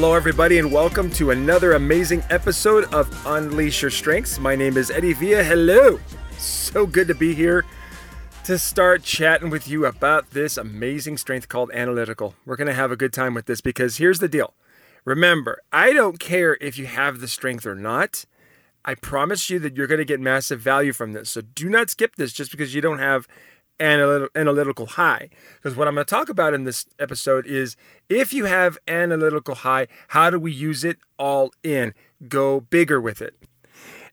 Hello, everybody, and welcome to another amazing episode of Unleash Your Strengths. My name is Eddie Villa. Hello. So good to be here to start chatting with you about this amazing strength called analytical. We're going to have a good time with this because here's the deal. Remember, I don't care if you have the strength or not. I promise you that you're going to get massive value from this. So do not skip this just because you don't have analytical high. Because what I'm going to talk about in this episode is if you have analytical high, how do we use it all in? Go bigger with it.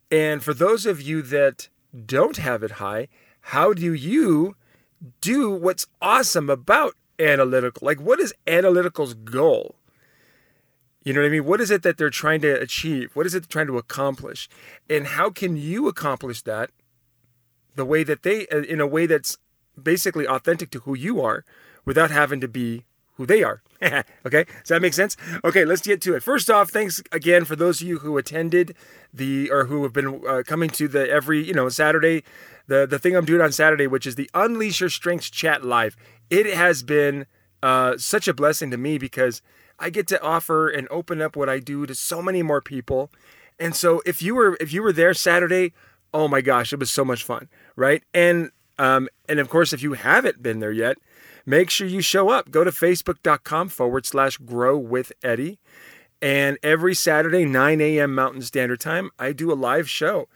And for those of you that don't have it high, how do you do what's awesome about analytical? Like, what is analytical's goal? You know what I mean? What is it that they're trying to achieve? What is it they're trying to accomplish? And how can you accomplish that the way that they, uh, in a way that's basically authentic to who you are without having to be who they are. okay, does that make sense? Okay, let's get to it. First off, thanks again for those of you who attended the or who have been uh, coming to the every you know Saturday, the the thing I'm doing on Saturday, which is the Unleash Your Strengths chat live. It has been uh, such a blessing to me because I get to offer and open up what I do to so many more people. And so if you were if you were there Saturday, oh my gosh, it was so much fun, right? And um, and of course, if you haven't been there yet, make sure you show up. Go to facebook.com forward slash grow with Eddie. And every Saturday, 9 a.m. Mountain Standard Time, I do a live show.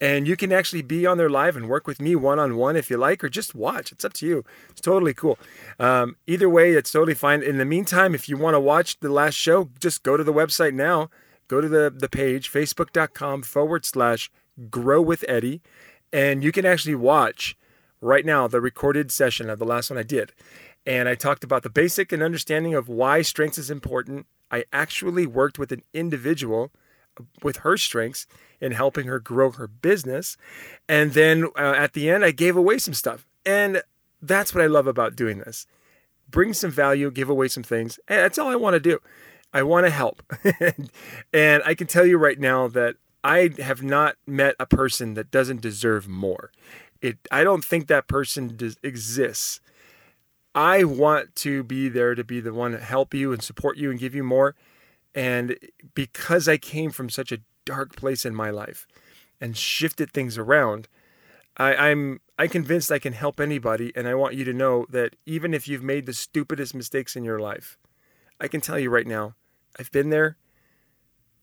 And you can actually be on there live and work with me one on one if you like, or just watch. It's up to you. It's totally cool. Um, either way, it's totally fine. In the meantime, if you want to watch the last show, just go to the website now. Go to the, the page, facebook.com forward slash grow with Eddie. And you can actually watch right now the recorded session of the last one I did. And I talked about the basic and understanding of why strengths is important. I actually worked with an individual with her strengths in helping her grow her business. And then uh, at the end, I gave away some stuff. And that's what I love about doing this bring some value, give away some things. And that's all I want to do. I want to help. and I can tell you right now that I have not met a person that doesn't deserve more it i don't think that person does, exists. I want to be there to be the one to help you and support you and give you more. And because i came from such a dark place in my life and shifted things around I, i'm i'm convinced i can help anybody. And i want you to know that even if you've made the stupidest mistakes in your life i can tell you right now i've been there.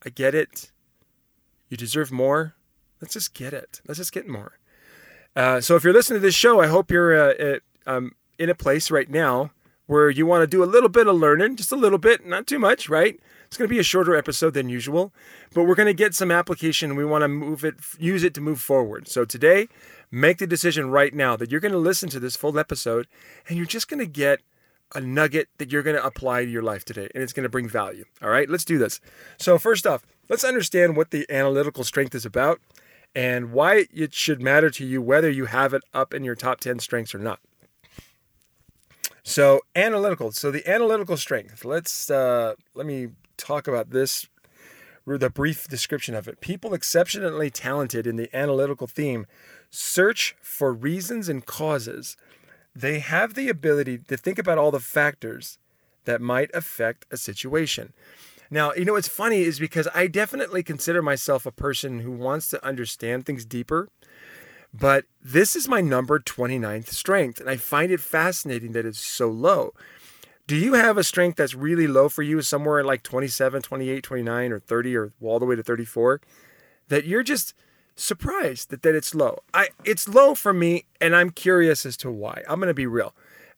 I get it. You deserve more. Let's just get it. Let's just get more uh, so if you're listening to this show, I hope you're uh, at, um, in a place right now where you want to do a little bit of learning, just a little bit, not too much, right? It's going to be a shorter episode than usual, but we're going to get some application. We want to move it, use it to move forward. So today, make the decision right now that you're going to listen to this full episode and you're just going to get a nugget that you're going to apply to your life today and it's going to bring value. All right, let's do this. So, first off, let's understand what the analytical strength is about and why it should matter to you whether you have it up in your top 10 strengths or not. So, analytical. So, the analytical strength. Let's uh, let me talk about this. The brief description of it. People exceptionally talented in the analytical theme search for reasons and causes. They have the ability to think about all the factors that might affect a situation. Now, you know what's funny is because I definitely consider myself a person who wants to understand things deeper, but this is my number 29th strength, and I find it fascinating that it's so low. Do you have a strength that's really low for you, somewhere like 27, 28, 29, or 30, or all the way to 34, that you're just surprised that, that it's low? I It's low for me, and I'm curious as to why. I'm going to be real.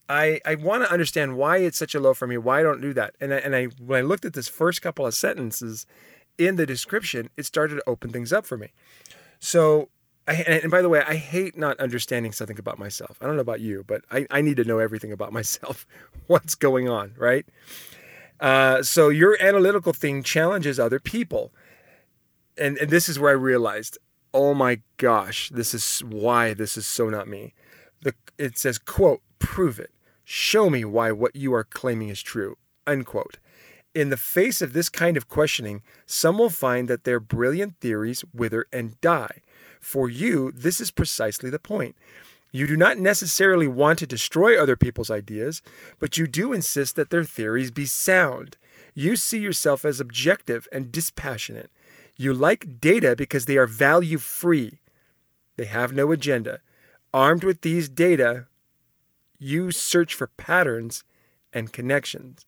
I, I want to understand why it's such a low for me, why I don't do that. And I, and I when I looked at this first couple of sentences in the description, it started to open things up for me. So, I, and by the way, I hate not understanding something about myself. I don't know about you, but I, I need to know everything about myself, what's going on, right? Uh, so your analytical thing challenges other people. And, and this is where I realized, oh my gosh, this is why this is so not me. The, it says, quote, prove it. Show me why what you are claiming is true. Unquote. In the face of this kind of questioning, some will find that their brilliant theories wither and die. For you, this is precisely the point. You do not necessarily want to destroy other people's ideas, but you do insist that their theories be sound. You see yourself as objective and dispassionate. You like data because they are value free. They have no agenda. Armed with these data, you search for patterns and connections.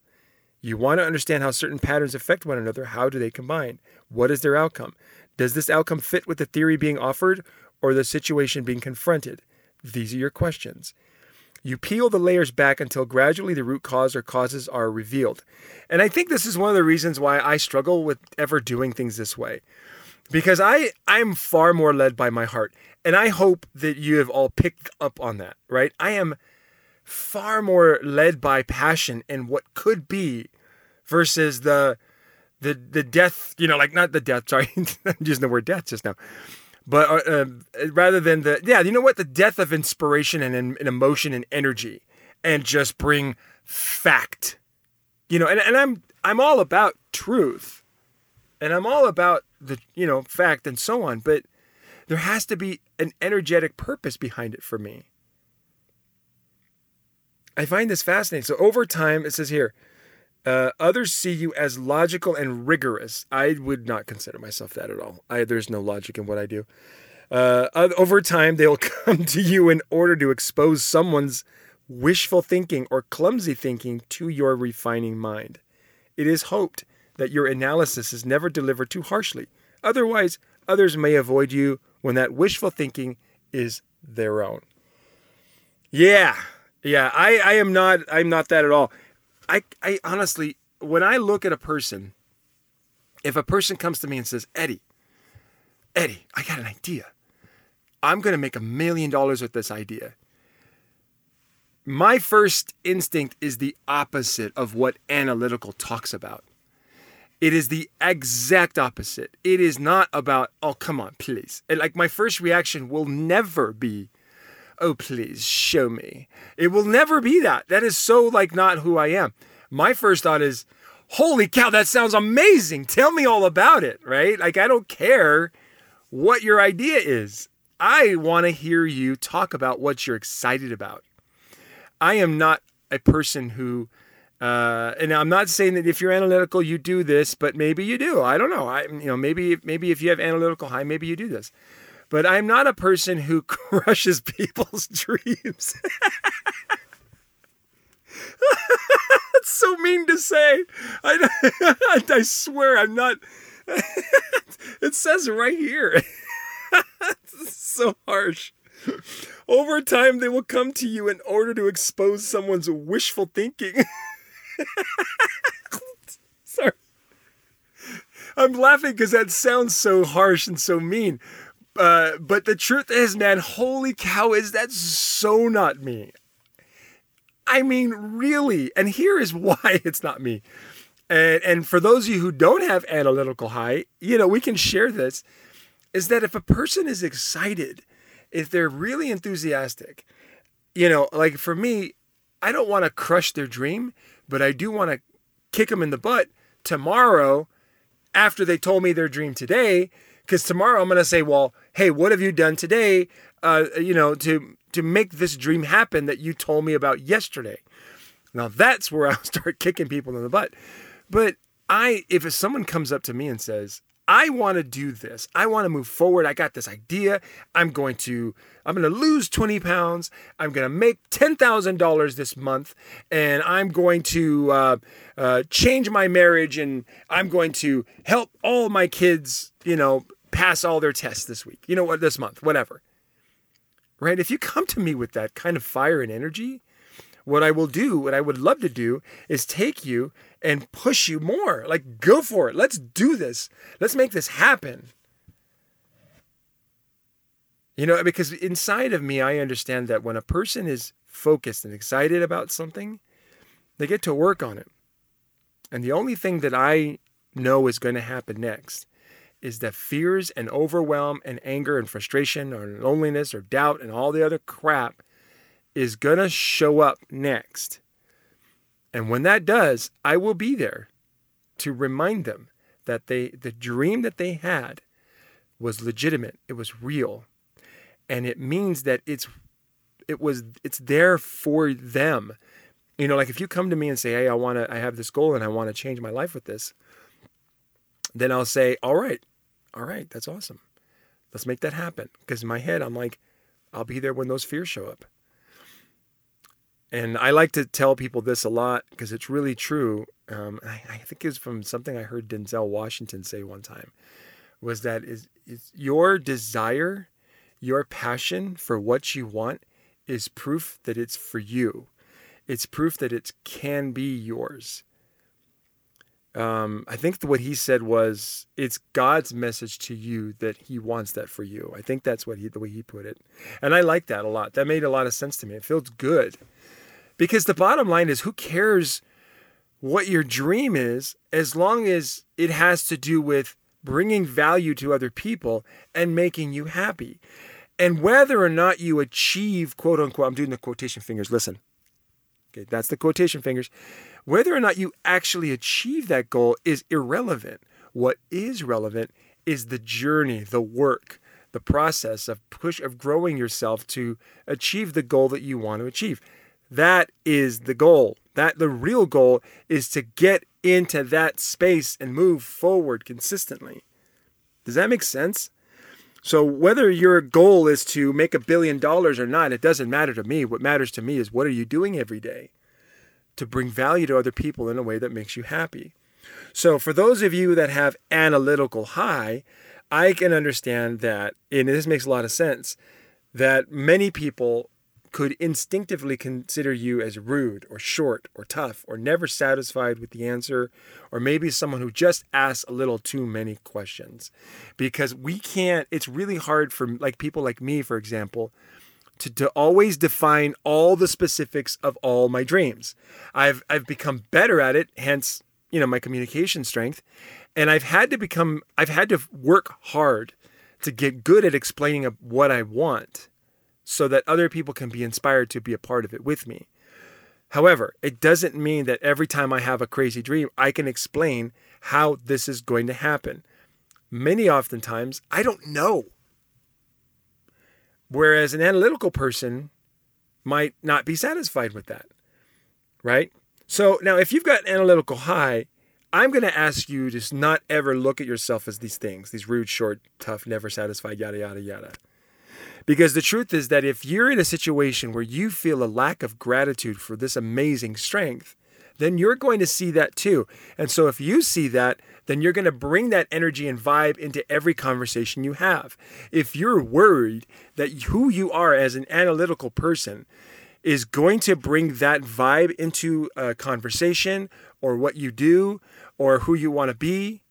You want to understand how certain patterns affect one another. How do they combine? What is their outcome? Does this outcome fit with the theory being offered or the situation being confronted? These are your questions. You peel the layers back until gradually the root cause or causes are revealed. And I think this is one of the reasons why I struggle with ever doing things this way. Because I I'm far more led by my heart. And I hope that you have all picked up on that, right? I am far more led by passion and what could be versus the the the death, you know, like not the death, sorry, I'm using the word death just now but uh, uh, rather than the yeah you know what? The death of inspiration and, and, emotion and energy and just bring fact. You know and, and i'm i'm all about truth and i'm all about the you know fact and so on but there has to be an energetic purpose behind it for me i find this fascinating so over time it says here uh, others see you as logical and rigorous. I would not consider myself that at all. I, there's no logic in what I do. Uh, over time, they'll come to you in order to expose someone's wishful thinking or clumsy thinking to your refining mind. It is hoped that your analysis is never delivered too harshly. Otherwise, others may avoid you when that wishful thinking is their own. Yeah, yeah, I, I am not I'm not that at all. I, I honestly, when I look at a person, if a person comes to me and says, Eddie, Eddie, I got an idea. I'm to make a million dollars with this idea. My first instinct is the opposite of what analytical talks about. It is the exact opposite. It is not about, oh, come on, please. And like my first reaction will never be, oh, please show me. It will never be that. That is so like not who I am. My first thought is, holy cow, that sounds amazing. Tell me all about it, right? Like, I don't care what your idea is. I want to hear you talk about what you're excited about. I am not a person who, uh, and I'm not saying that if you're analytical, you do this, but maybe you do. I don't know. I, you know, maybe maybe if you have analytical high, maybe you do this but I'm not a person who crushes people's dreams. That's so mean to say. I, I swear I'm not. it says right here. so harsh. Over time, they will come to you in order to expose someone's wishful thinking. Sorry. I'm laughing because that sounds so harsh and so mean. Uh, but the truth is, man, holy cow, is that so not me? I mean, really. And here is why it's not me. And, and for those of you who don't have analytical high, you know, we can share this is that if a person is excited, if they're really enthusiastic, you know, like for me, I don't want to crush their dream, but I do want to kick them in the butt tomorrow after they told me their dream today because tomorrow I'm going to say, well, hey, what have you done today? Uh, you know, to to make this dream happen that you told me about yesterday. Now that's where I'll start kicking people in the butt. But I, if someone comes up to me and says, I want to do this. I want to move forward. I got this idea. I'm going to I'm going to lose 20 pounds. I'm going to make $10,000 this month and I'm going to uh, uh, change my marriage and I'm going to help all my kids, you know, pass all their tests this week. You know what, this month, whatever. Right? If you come to me with that kind of fire and energy, what I will do, what I would love to do, is take you and push you more. Like, go for it. Let's do this. Let's make this happen. You know, because inside of me, I understand that when a person is focused and excited about something, they get to work on it. And the only thing that I know is going to happen next is that fears and overwhelm and anger and frustration or loneliness or doubt and all the other crap is going to show up next. And when that does, I will be there to remind them that they the dream that they had was legitimate, it was real. And it means that it's it was it's there for them You know, like if you come to me and say, "Hey, I want to I have this goal and I want to change my life with this." Then I'll say, "All right. All right, that's awesome. Let's make that happen." Because in my head, I'm like, I'll be there when those fears show up. And I like to tell people this a lot because it's really true. Um, I, I, think it's from something I heard Denzel Washington say one time was that is, is your desire, your passion for what you want is proof that it's for you. It's proof that it can be yours. Um, I think what he said was it's God's message to you that He wants that for you. I think that's what he the way he put it, and I like that a lot. That made a lot of sense to me. It feels good because the bottom line is, who cares what your dream is as long as it has to do with bringing value to other people and making you happy. And whether or not you achieve, quote unquote, I'm doing the quotation fingers, listen. Okay, that's the quotation fingers. Whether or not you actually achieve that goal is irrelevant. What is relevant is the journey, the work, the process of push of growing yourself to achieve the goal that you want to achieve. That is the goal. That the real goal is to get into that space and move forward consistently. Does that make sense? So whether your goal is to make a billion dollars or not, it doesn't matter to me. What matters to me is what are you doing every day to bring value to other people in a way that makes you happy. So for those of you that have analytical high, I can understand that, and this makes a lot of sense, that many people could instinctively consider you as rude or short or tough or never satisfied with the answer, or maybe someone who just asks a little too many questions. Because we can't, it's really hard for like people like me, for example, to, to always define all the specifics of all my dreams. I've I've become better at it, hence, you know, my communication strength. And I've had to become I've had to work hard to get good at explaining what I want so that other people can be inspired to be a part of it with me. However, it doesn't mean that every time I have a crazy dream, I can explain how this is going to happen. Many oftentimes, I don't know. Whereas an analytical person might not be satisfied with that, right? So now, if you've got analytical high, I'm going to ask you to not ever look at yourself as these things, these rude, short, tough, never satisfied, yada, yada, yada. Because the truth is that if you're in a situation where you feel a lack of gratitude for this amazing strength, then you're going to see that too. And so if you see that, then you're going to bring that energy and vibe into every conversation you have. If you're worried that who you are as an analytical person is going to bring that vibe into a conversation or what you do or who you want to be,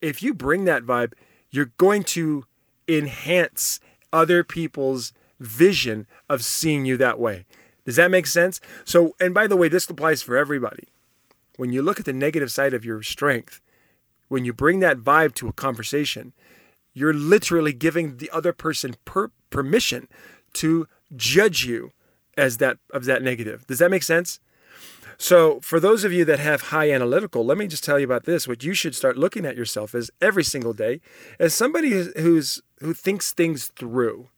if you bring that vibe, you're going to enhance other people's vision of seeing you that way. Does that make sense? So, and by the way, this applies for everybody. When you look at the negative side of your strength, when you bring that vibe to a conversation, you're literally giving the other person per- permission to judge you as that of that negative. Does that make sense? So, for those of you that have high analytical, let me just tell you about this. What you should start looking at yourself as every single day as somebody who's who thinks things through.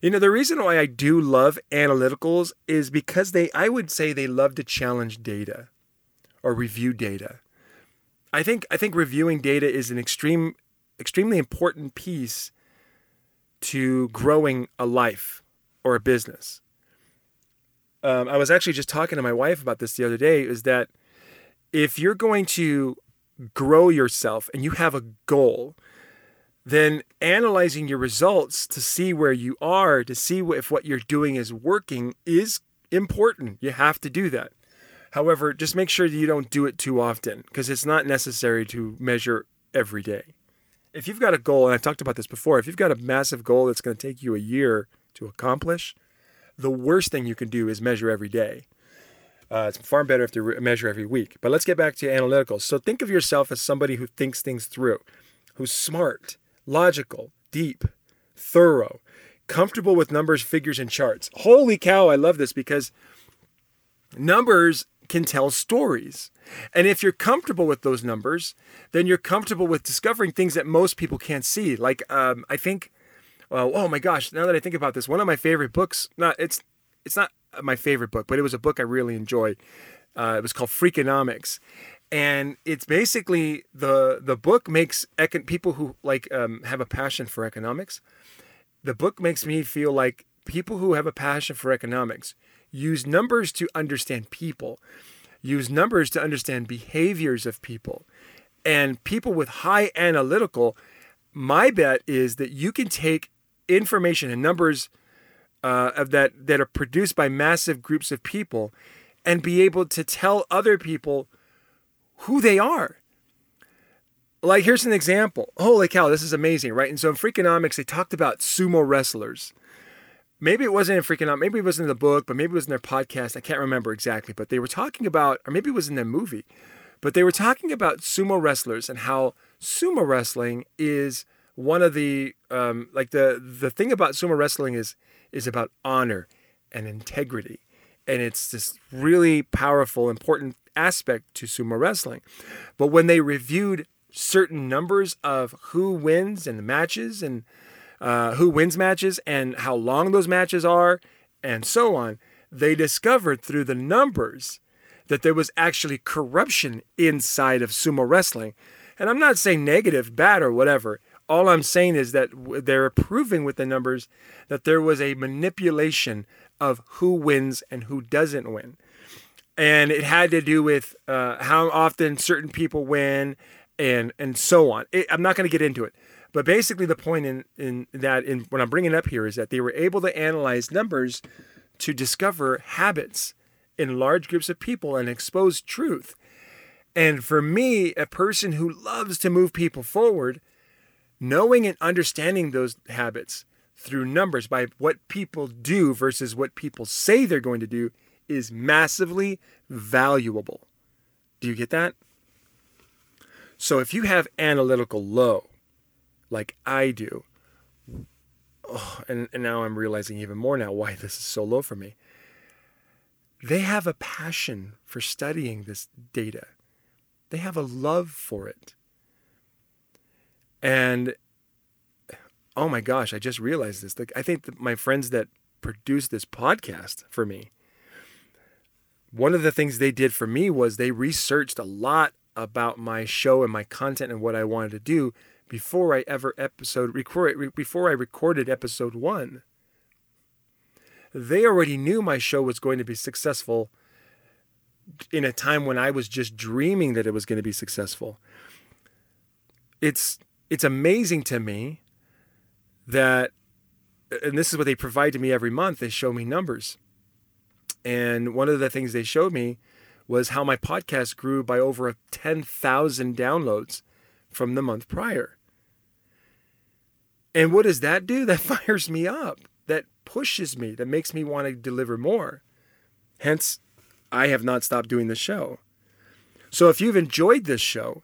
You know, the reason why I do love analyticals is because they I would say they love to challenge data or review data. I think I think reviewing data is an extreme extremely important piece to growing a life or a business um, I was actually just talking to my wife about this the other day is that if you're going to grow yourself and you have a goal, then analyzing your results to see where you are, to see if what you're doing is working, is important. You have to do that. However, just make sure that you don't do it too often because it's not necessary to measure every day. If you've got a goal, and I've talked about this before, if you've got a massive goal that's going to take you a year to accomplish, the worst thing you can do is measure every day. Uh, it's far better if you re- measure every week. But let's get back to analytical. So think of yourself as somebody who thinks things through, who's smart, logical, deep, thorough, comfortable with numbers, figures, and charts. Holy cow, I love this because numbers can tell stories. And if you're comfortable with those numbers, then you're comfortable with discovering things that most people can't see. Like, um, I think uh, oh my gosh! Now that I think about this, one of my favorite books. Not it's it's not my favorite book, but it was a book I really enjoyed. Uh, it was called Freakonomics, and it's basically the the book makes econ- people who like um, have a passion for economics. The book makes me feel like people who have a passion for economics use numbers to understand people, use numbers to understand behaviors of people, and people with high analytical. My bet is that you can take information and numbers uh, of that that are produced by massive groups of people and be able to tell other people who they are. Like, here's an example. Holy cow, this is amazing, right? And so in Freakonomics, they talked about sumo wrestlers. Maybe it wasn't in Freakonomics, maybe it wasn't in the book, but maybe it was in their podcast. I can't remember exactly, but they were talking about, or maybe it was in their movie, but they were talking about sumo wrestlers and how sumo wrestling is one of the um, like the the thing about sumo wrestling is is about honor and integrity and it's this really powerful important aspect to sumo wrestling. But when they reviewed certain numbers of who wins and the matches and uh, who wins matches and how long those matches are and so on they discovered through the numbers that there was actually corruption inside of sumo wrestling. And i'm not saying negative bad or whatever. All I'm saying is that they're proving with the numbers that there was a manipulation of who wins and who doesn't win. And it had to do with uh, how often certain people win and and so on. It, I'm not going to get into it. But basically, the point in, in that in what I'm bringing up here is that they were able to analyze numbers to discover habits in large groups of people and expose truth. And for me, a person who loves to move people forward, knowing and understanding those habits through numbers by what people do versus what people say they're going to do is massively valuable. Do you get that? So if you have analytical low, like I do, oh, and, and now I'm realizing even more now why this is so low for me. They have a passion for studying this data. They have a love for it. And oh my gosh, I just realized this. Like I think my friends that produced this podcast for me, one of the things they did for me was they researched a lot about my show and my content and what I wanted to do before I ever episode record before I recorded episode 1. They already knew my show was going to be successful in a time when I was just dreaming that it was going to be successful. It's it's amazing to me that, and this is what they provide to me every month. They show me numbers. And one of the things they showed me was how my podcast grew by over 10,000 downloads from the month prior. And what does that do? That fires me up. That pushes me. That makes me want to deliver more. Hence, I have not stopped doing the show. So if you've enjoyed this show,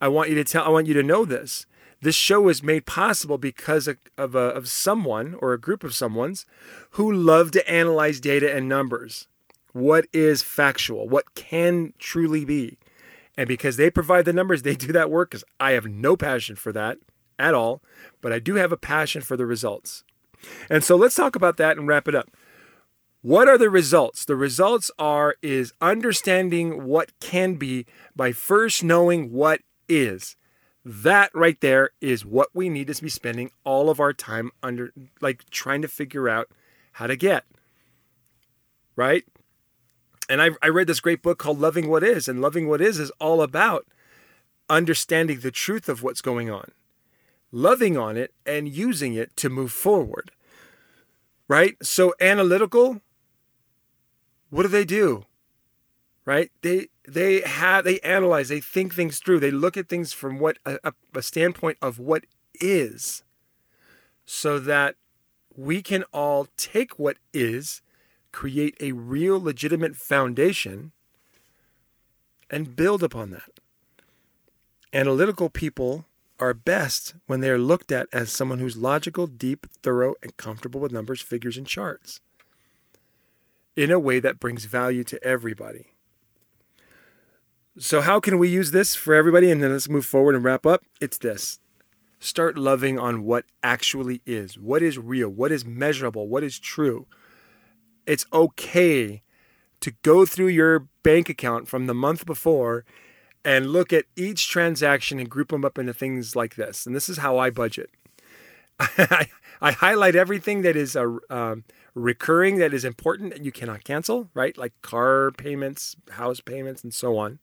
I want you to tell I want you to know this. This show is made possible because of, a, of someone or a group of someone's who love to analyze data and numbers. What is factual? What can truly be? And because they provide the numbers, they do that work because I have no passion for that at all, but I do have a passion for the results. And so let's talk about that and wrap it up. What are the results? The results are is understanding what can be by first knowing what is. That right there is what we need to be spending all of our time under, like trying to figure out how to get. Right? And I, I read this great book called Loving What Is, and Loving What Is is all about understanding the truth of what's going on, loving on it, and using it to move forward. Right? So, analytical, what do they do? Right? They they have they analyze they think things through. They look at things from what a, a standpoint of what is so that we can all take what is create a real legitimate foundation and build upon that. Analytical people are best when they are looked at as someone who's logical deep thorough and comfortable with numbers figures and charts in a way that brings value to everybody so, how can we use this for everybody? And then let's move forward and wrap up. It's this start loving on what actually is, what is real, what is measurable, what is true. it's okay to go through your bank account from the month before and look at each transaction and group them up into things like this. And this is how I budget. I, I highlight everything that is a um, recurring that is important that you cannot cancel, right? Like car payments, house payments, and so on.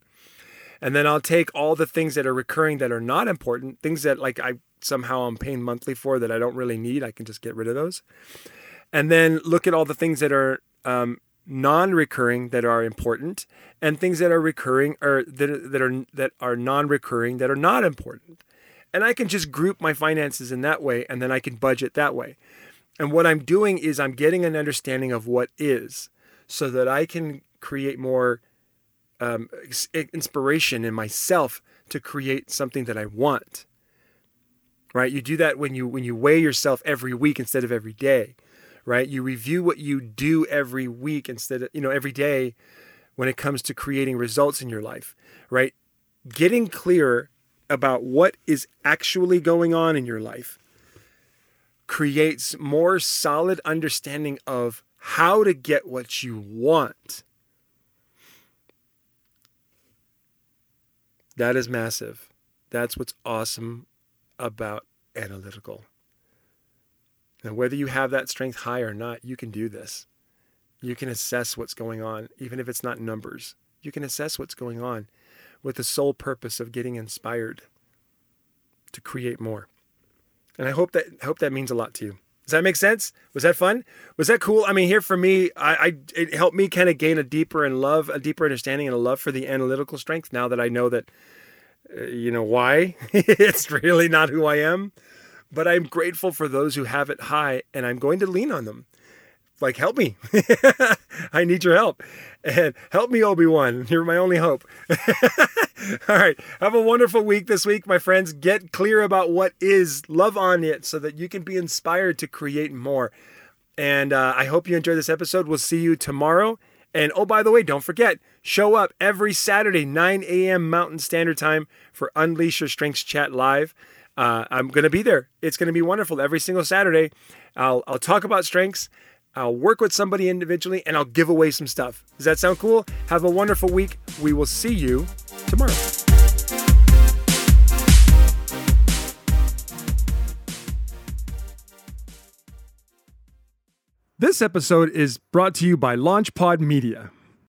And then I'll take all the things that are recurring that are not important, things that like I somehow I'm paying monthly for that I don't really need. I can just get rid of those. And then look at all the things that are um, non-recurring that are important, and things that are recurring or that, that are that are non-recurring that are not important. And I can just group my finances in that way, and then I can budget that way. And what I'm doing is I'm getting an understanding of what is, so that I can create more um, inspiration in myself to create something that I want. Right? You do that when you when you weigh yourself every week instead of every day. Right? You review what you do every week instead of you know every day when it comes to creating results in your life. Right? Getting clear about what is actually going on in your life creates more solid understanding of how to get what you want That is massive. That's what's awesome about analytical. And whether you have that strength high or not, you can do this. You can assess what's going on, even if it's not numbers. You can assess what's going on with the sole purpose of getting inspired to create more. And I hope that hope that means a lot to you. Does that make sense? Was that fun? Was that cool? I mean, here for me, I, I it helped me kind of gain a deeper and love, a deeper understanding and a love for the analytical strength. Now that I know that, uh, you know, why it's really not who I am, but I'm grateful for those who have it high, and I'm going to lean on them like help me i need your help and help me obi-wan you're my only hope all right. Have a wonderful week this week my friends. Get clear about what is love on it so that you can be inspired to create more. And uh, i hope you enjoyed this episode. We'll see you tomorrow. And oh by the way don't forget show up every saturday 9 a.m mountain standard time for unleash your strengths chat live. Uh, i'm going to be there. It's going to be wonderful every single saturday. I'll, I'll talk about strengths. I'll work with somebody individually and I'll give away some stuff. Does that sound cool? Have a wonderful week. We will see you tomorrow. This episode is brought to you by LaunchPod Media.